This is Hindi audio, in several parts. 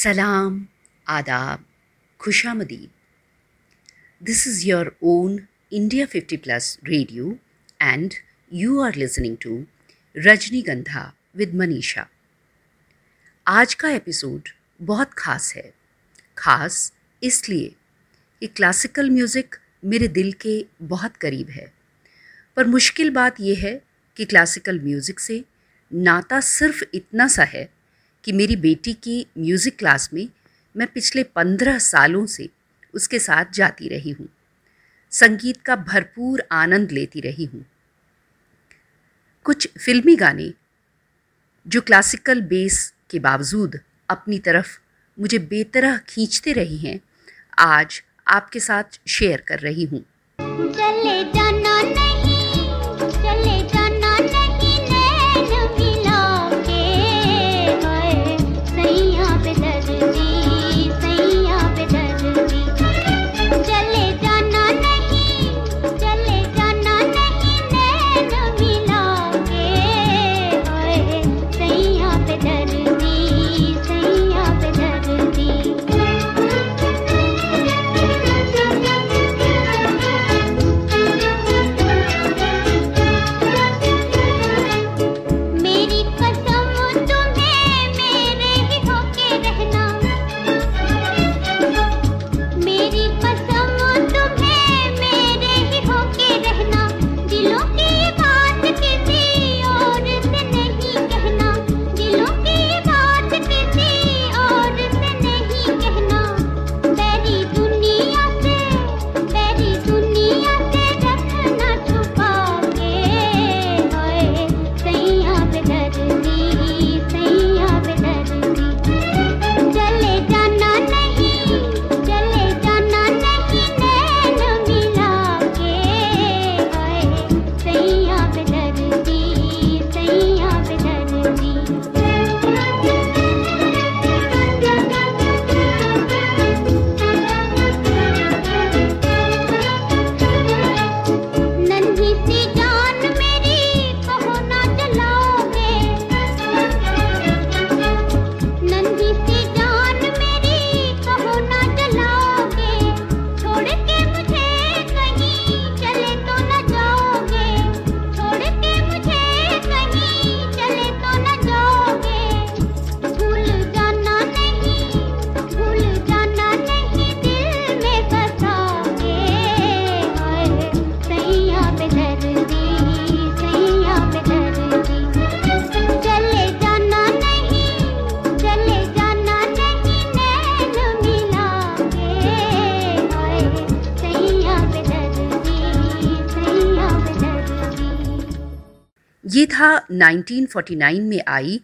सलाम आदाब खुशामदीद this is your own India fifty plus radio and you are listening to Rajnigandha with Manisha आज का एपिसोड बहुत खास है। खास इसलिए कि क्लासिकल म्यूज़िक मेरे दिल के बहुत करीब है। पर मुश्किल बात यह है कि क्लासिकल म्यूज़िक से नाता सिर्फ़ इतना सा है कि मेरी बेटी की म्यूज़िक क्लास में मैं पिछले पंद्रह सालों से उसके साथ जाती रही हूँ। संगीत का भरपूर आनंद लेती रही हूँ। कुछ फिल्मी गाने, जो क्लासिकल बेस के बावजूद अपनी तरफ़ मुझे बेतरह खींचते रही हैं, आज आपके साथ शेयर कर रही हूँ। 1949 में आई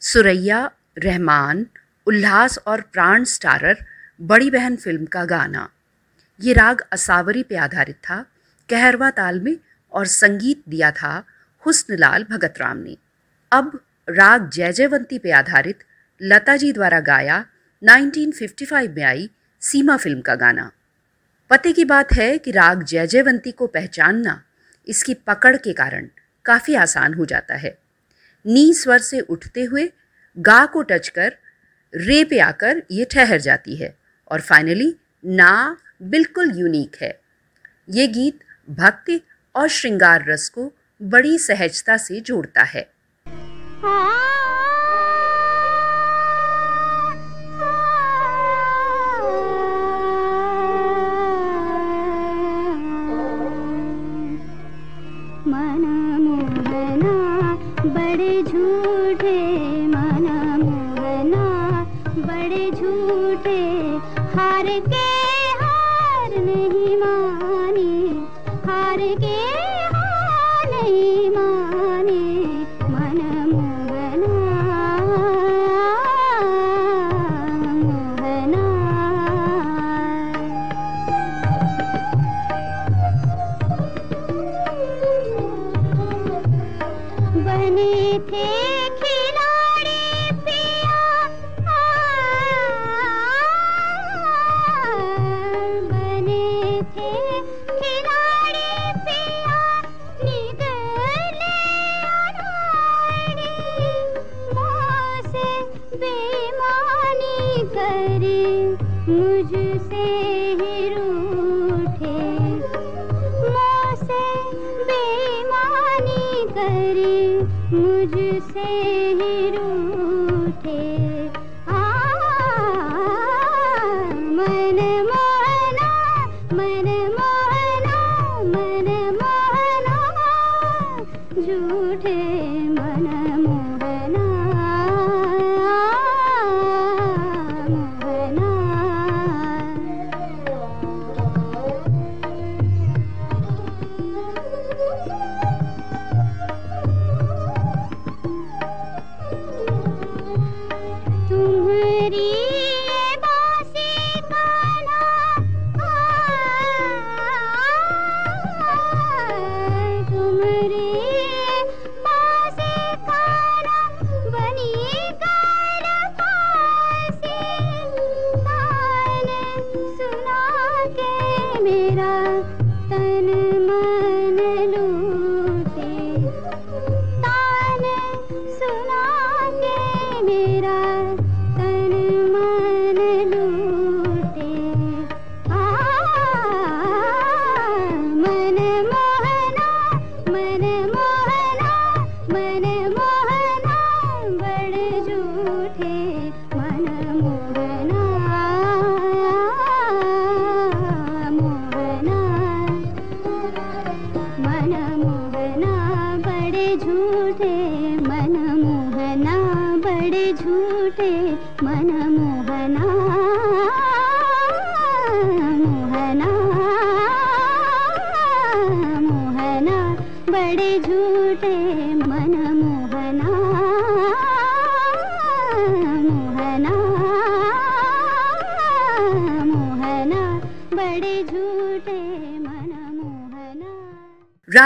सुरैया, रहमान, उल्लास और प्राण स्टारर बड़ी बहन फ़िल्म का गाना। ये राग असावरी पे आधारित था, कहरवा ताल में और संगीत दिया था हुस्नलाल भगतराम ने। अब राग जय जयवंती पे आधारित लता जी द्वारा गाया 1955 में आई सीमा फ़िल्म का गाना। पते की बात है कि राग जय जयवंती को पहचानना इसकी पकड़ के कारण काफ़ी आसान हो जाता है। नी स्वर से उठते हुए गा को टच कर, रे पे आकर ये ठहर जाती है और फाइनली ना बिल्कुल यूनिक है। ये गीत भक्ति और श्रृंगार रस को बड़ी सहजता से जोड़ता है। मन रूठे मन मो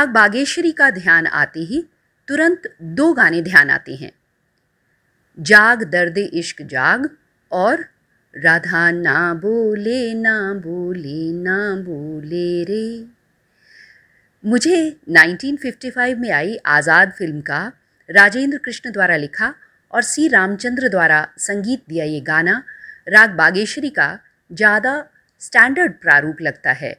राग बागेश्वरी का ध्यान आते ही तुरंत दो गाने ध्यान आते हैं। जाग दर्द इश्क जाग और राधा ना बोले ना बोले ना बोले रे। मुझे 1955 में आई आज़ाद फ़िल्म का राजेंद्र कृष्ण द्वारा लिखा और सी रामचंद्र द्वारा संगीत दिया ये गाना राग बागेश्वरी का ज़्यादा स्टैंडर्ड प्रारूप लगता है।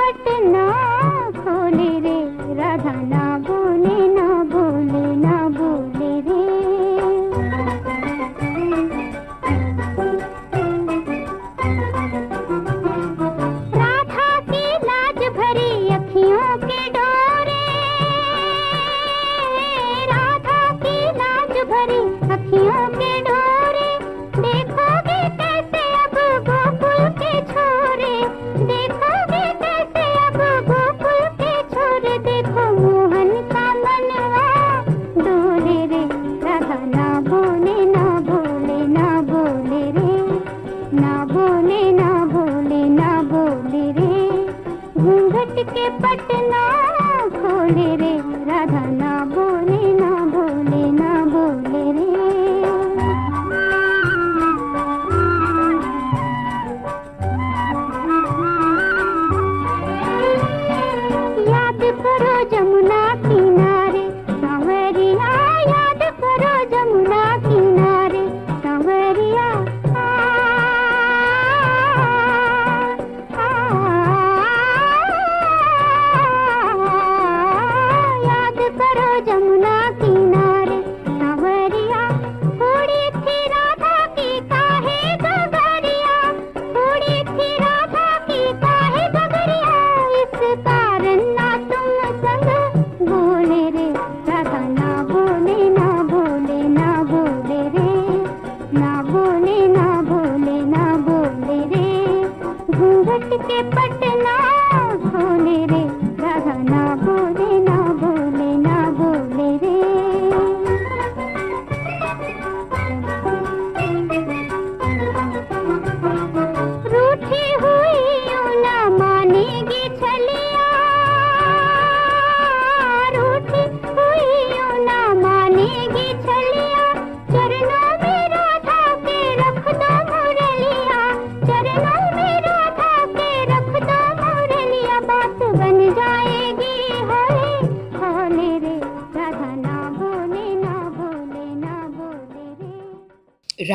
पटना।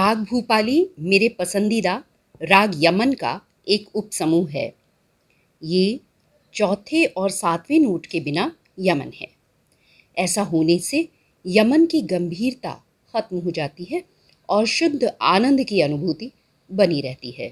राग भूपाली मेरे पसंदीदा राग यमन का एक उपसमूह है। ये चौथे और सातवें नोट के बिना यमन है। ऐसा होने से यमन की गंभीरता खत्म हो जाती है और शुद्ध आनंद की अनुभूति बनी रहती है।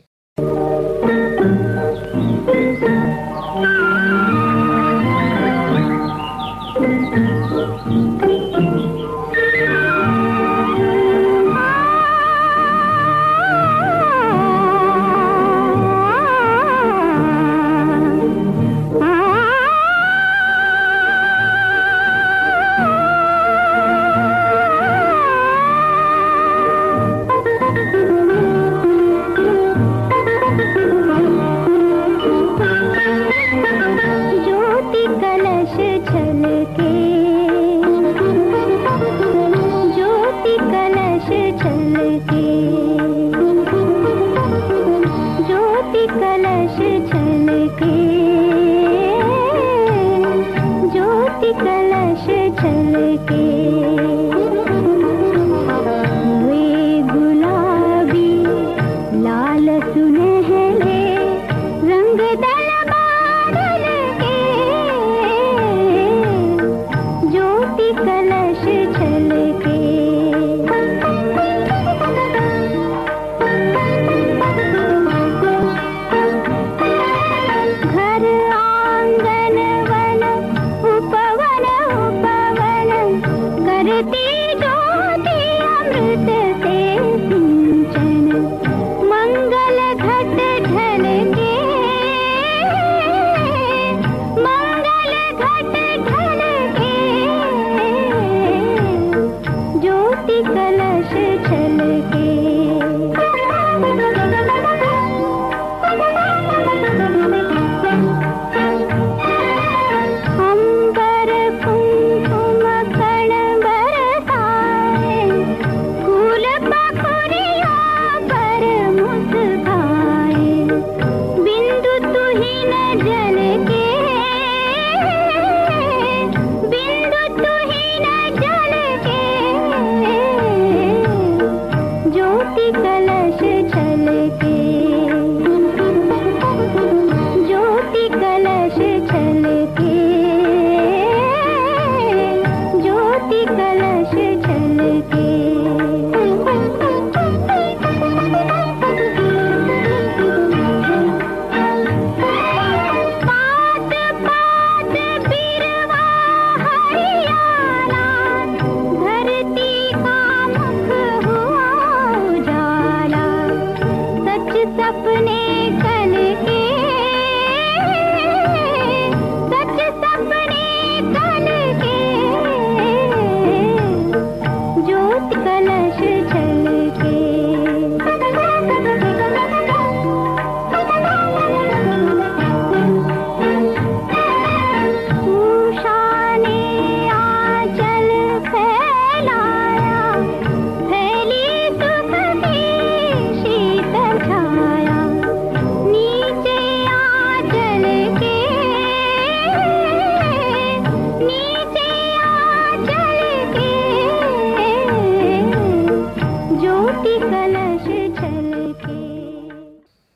ज्योति कलश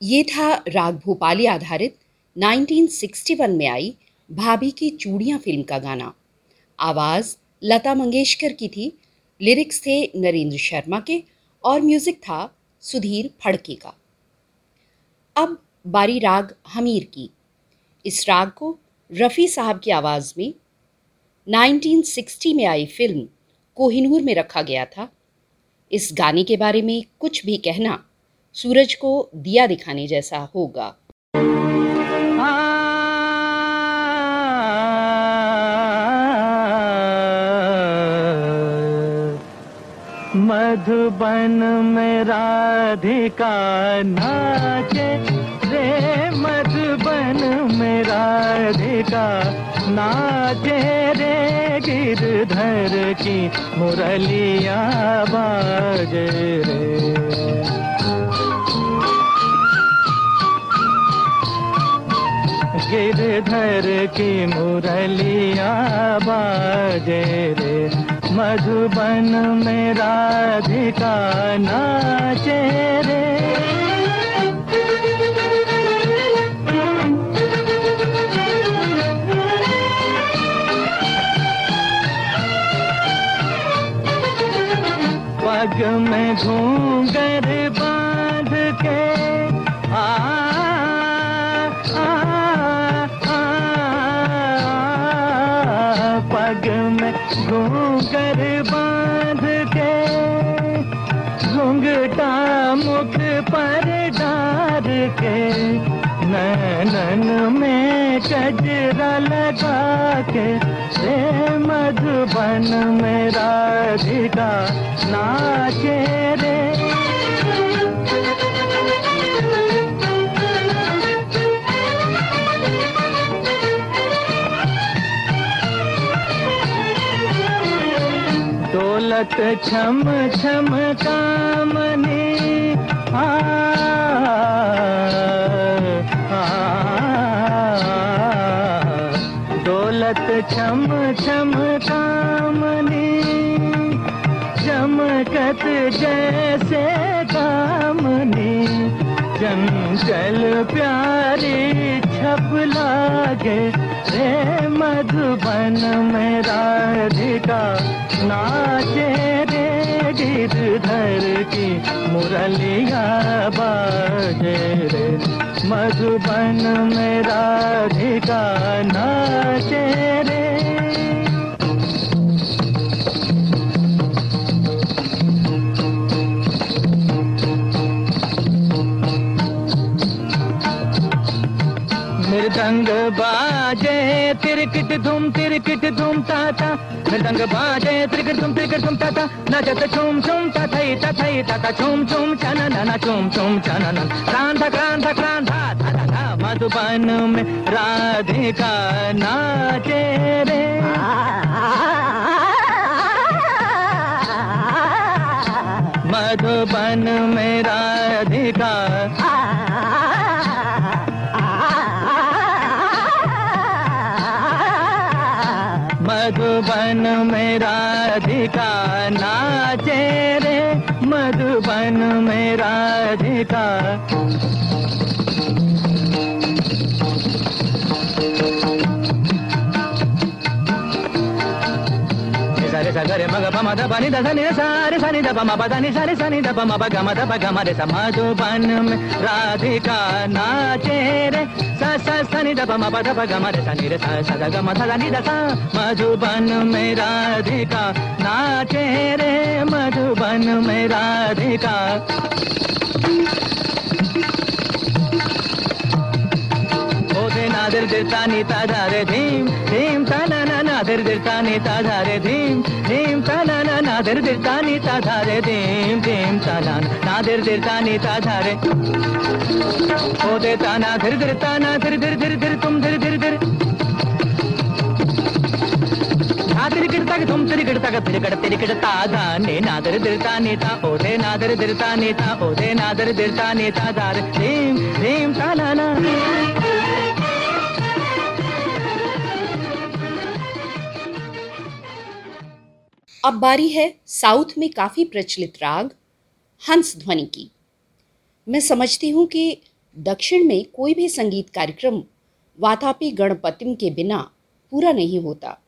ये था राग भोपाली आधारित 1961 में आई भाभी की चूड़ियाँ फ़िल्म का गाना। आवाज़ लता मंगेशकर की थी, लिरिक्स थे नरेंद्र शर्मा के और म्यूज़िक था सुधीर फड़के का। अब बारी राग हमीर की। इस राग को रफ़ी साहब की आवाज़ में 1960 में आई फ़िल्म कोहिनूर में रखा गया था। इस गाने के बारे में कुछ भी कहना सूरज को दिया दिखाने जैसा होगा। मधुबन में राधिका नाचे। रे मधुबन में राधिका नाचे। रे गिरधर की मुरलिया बाजे रे। गिरधर की मुरलिया बाजे रे। मधुबन में राधिका नाचे रे। पग में घूंगर बाँध घूंगर बाँध के घुंघटा मुख पर डार के नैनन में कजरा लगा के मधुबन में राधिका नाचे। दौलत छम छम कामने दौलत छम छम कामने चमकत जैसे कामने चंचल प्यारी छप लागे रे मधुबन में राधिका, नाचे रे गिरधर की मुरलिया बाजे रे। मधुबन में राधिका, नाचे रे तिरकिट धूम तिरकिट धूम ताता मृदंग बाजे तिरकिट धूम तिरकिट धूम ताता नचत छुम छुम तथई तथई तथा छुम छुम चनन छुम छुम चनन क्रांत क्रांत क्रांत मधुबन में राधिका नाचे रे। मधुबन में राधिका పమ ద పని ద సని సారి సని ద పమ పదని సరి సని ద పమ పగ మద పగ మద స మధుబన్ में राधिका नाचे रे स स सनि द पम पद पग मद सनि रे स स द ग म ध नि द सा मधुबन में राधिका नाचे रे मधुबन में राधिका ఓదే నాదర్ దిర్తాని తాధారే ధీం ధీం తనన నాదర్ దిర్తాని తాధారే ధీం ధీం తనన నాదర్ దిర్తాని తాధారే ధీం ధీం తనన నాదర్ దిర్తాని తాధారే ఓదే తానా ధిర్ ధిర్ తానా ధిర్ ధిర్ ధిర్ ధిర్ తుమ్ ధిర్ ధిర్ ధిర్ తిరిగిడతాక తుమ్ తిరిగిడతాక తిరిగడ తిరిగిడతా దాన్ని నాదరి దిర్తా నీత ఓదే నాదరి దిర్తా నీత ఓదే నాదరి దిర్తా నీత దారి ధీం ధీం తానా अब बारी है साउथ में काफ़ी प्रचलित राग, हंस ध्वनि की। मैं समझती हूँ कि दक्षिण में कोई भी संगीत कार्यक्रम वातापी गणपतिम के बिना पूरा नहीं होता।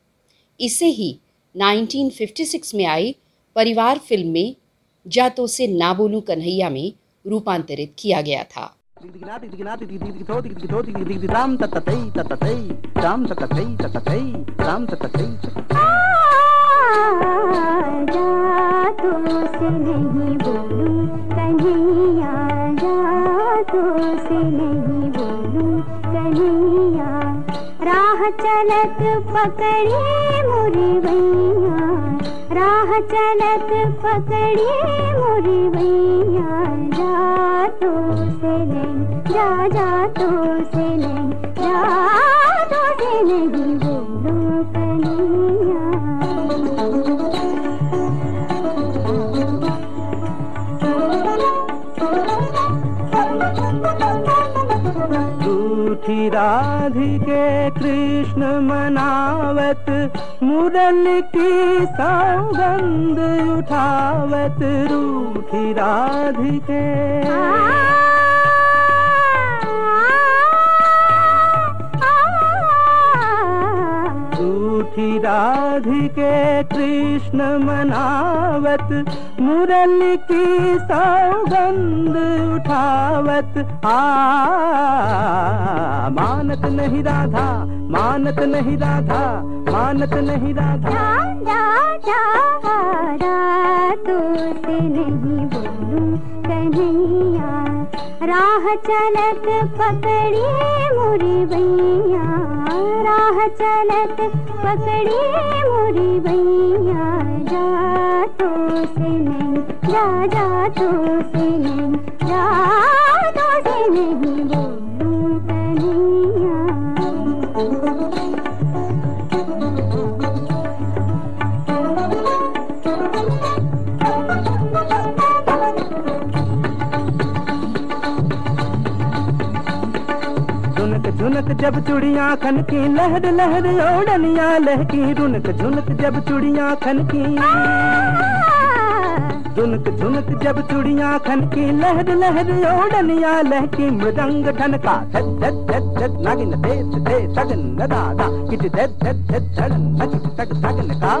इसे ही 1956 में आई परिवार फ़िल्म में जातो से ना बोलूँ कन्हैया में रूपांतरित किया गया था। राम चलत पकड़े मुरवैया, राह चलत पकड़े मुरवैया, जा तो से नहीं, जा जा तो से नहीं, जा तो से नहीं बोलो कन्हैया रूठी राधिके कृष्ण मनावत मुरल की सौगंध उठावत रूठी राधिके। राधिके कृष्ण मनावत, मुरल की सौगंध उठावत। आ, मानत नहीं राधा, मानत नहीं राधा, मानत नहीं राधा। जा जा तुझसे नहीं बोलूँ कन्हैया राह चलत पकड़िए मुरी भैया राह चलत पकड़िए मुरी भैया जा तो से नहीं जा जा तो से नहीं जा तो से नहीं बोलूँ। जब चुड़िया खन की, लहर लहर ओढ़निया, लहकी रुनक, झुनक जब चुड़िया खन की। झुनक झुनक जब चुड़िया खन की, लहर लहर ओढ़निया, लहकी मृदंग ठनका धत धत धत धत नागिन, दे दे तगन दादा किट धत धत धत धड़न नचित तक तगन का।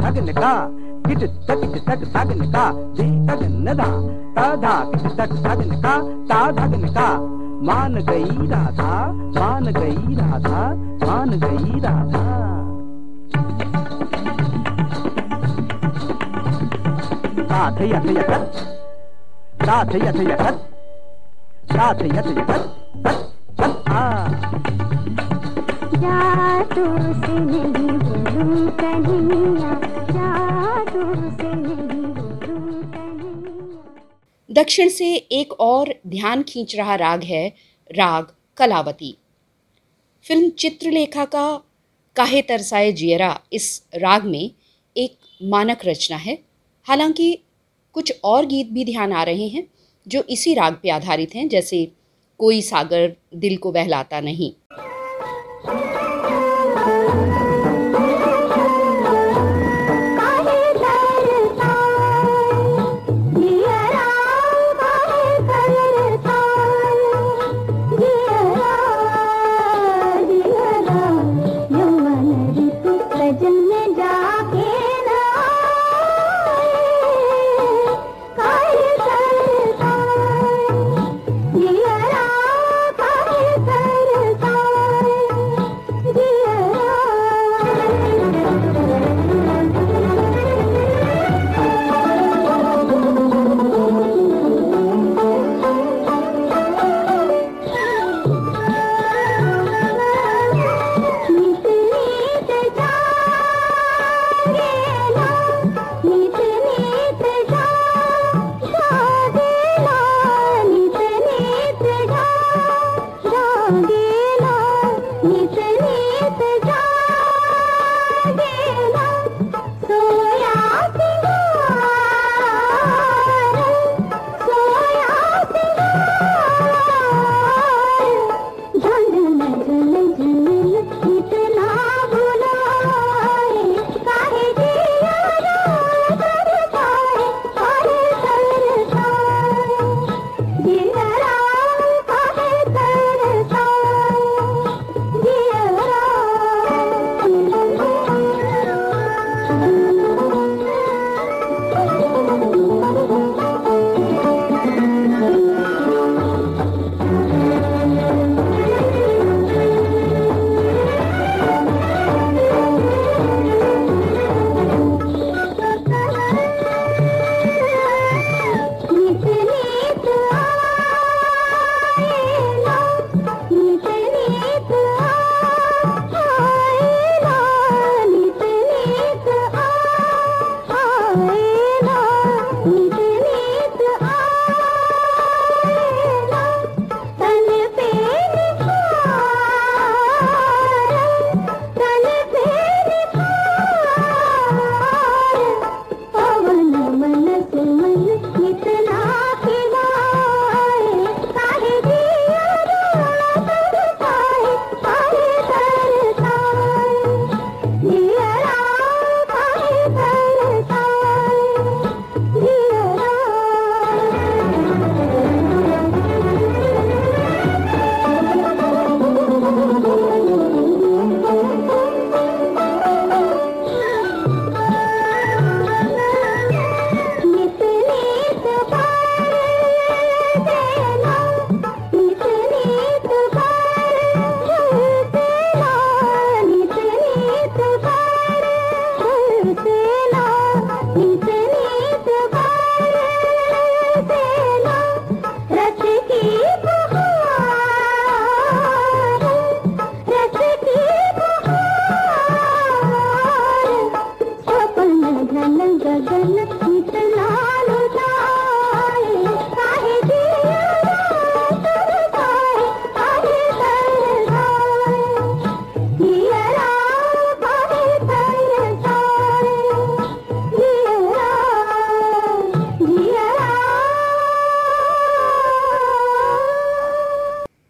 तगन का। किट तक किट तक तगन का। दी तगन दा। ता धा किट तक तगन का। ता धगन का। मान गई राधा, मान गई राधा, मान गई राधा। साथ यथ यथ साथ यथ यथ साथ यथ यथ तत् आ जा तुझसे नहीं बोलूँ कन्हैया। दक्षिण से एक और ध्यान खींच रहा राग है, राग कलावती। फ़िल्म चित्रलेखा का काहे तरसाए जियरा, इस राग में एक मानक रचना है। हालाँकि कुछ और गीत भी ध्यान आ रहे हैं, जो इसी राग पे आधारित हैं, जैसे कोई सागर दिल को बहलाता नहीं।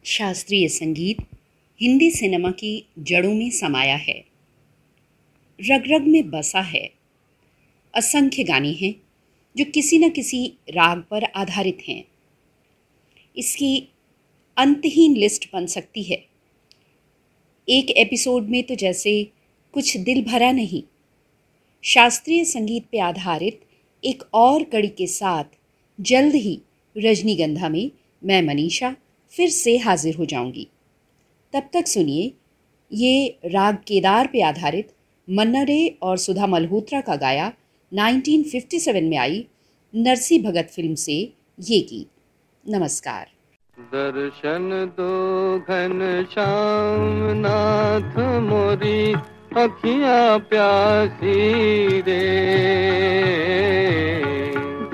शास्त्रीय संगीत हिंदी सिनेमा की जड़ों में समाया है। रग रग में बसा है। असंख्य गाने हैं, जो किसी न किसी राग पर आधारित हैं। इसकी अंतहीन लिस्ट बन सकती है। एक एपिसोड में तो जैसे कुछ दिल भरा नहीं, शास्त्रीय संगीत पर आधारित एक और कड़ी के साथ जल्द ही रजनीगंधा में मैं, मनीषा, फिर से हाजिर हो जाऊँगी। तब तक सुनिए, ये राग केदार पे आधारित मन्ना रे और सुधा मल्होत्रा का गाया 1957 में आई नरसी भगत फ़िल्म से ये गीत। नमस्कार। दर्शन दो घन श्याम नाथ मोरी अखियाँ प्यासी रे।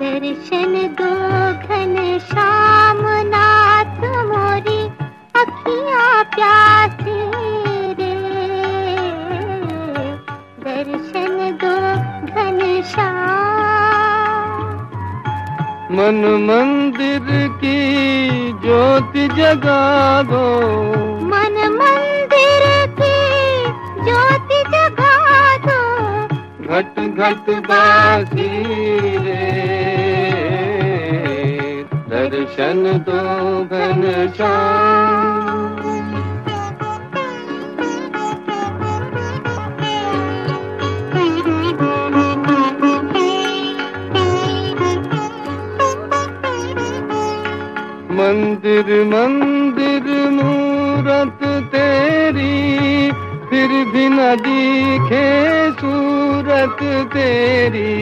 दर्शन दो घन श्याम नाथ मोरी अखियाँ प्यासी मन मंदिर की ज्योति जगा दो। मन मंदिर की ज्योति जगा दो। घट घट बासी रे। दर्शन दो घन श्याम मंदिर मंदिर मूरत तेरी, फिर भी न दिखे सूरत तेरी।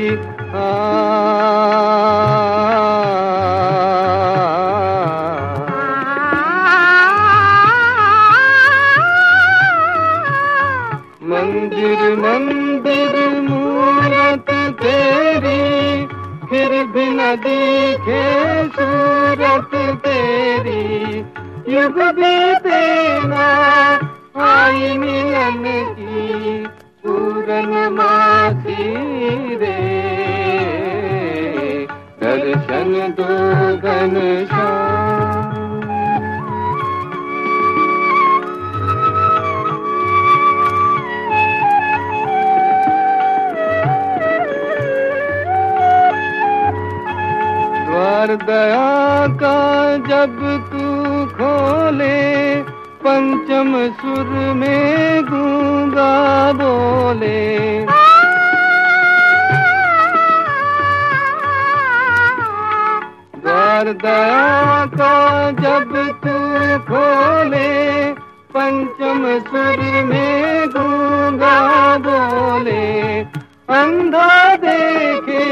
मंदिर मंदिर मूरत तेरी, फिर भी न दिखे सूरत युग बीते ना आई मिलन की पूरन मासी रे दर्शन दो घन द्वार दया का जब तू खोले पंचम सुर में गूँगा बोले। द्वार का जब तू खोले, पंचम सुर में गूँगा बोले। अंधा देखे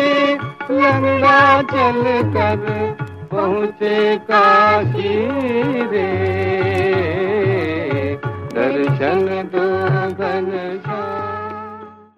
लंगड़ा चल कर पहुँचे काशी रे। दर्शन दो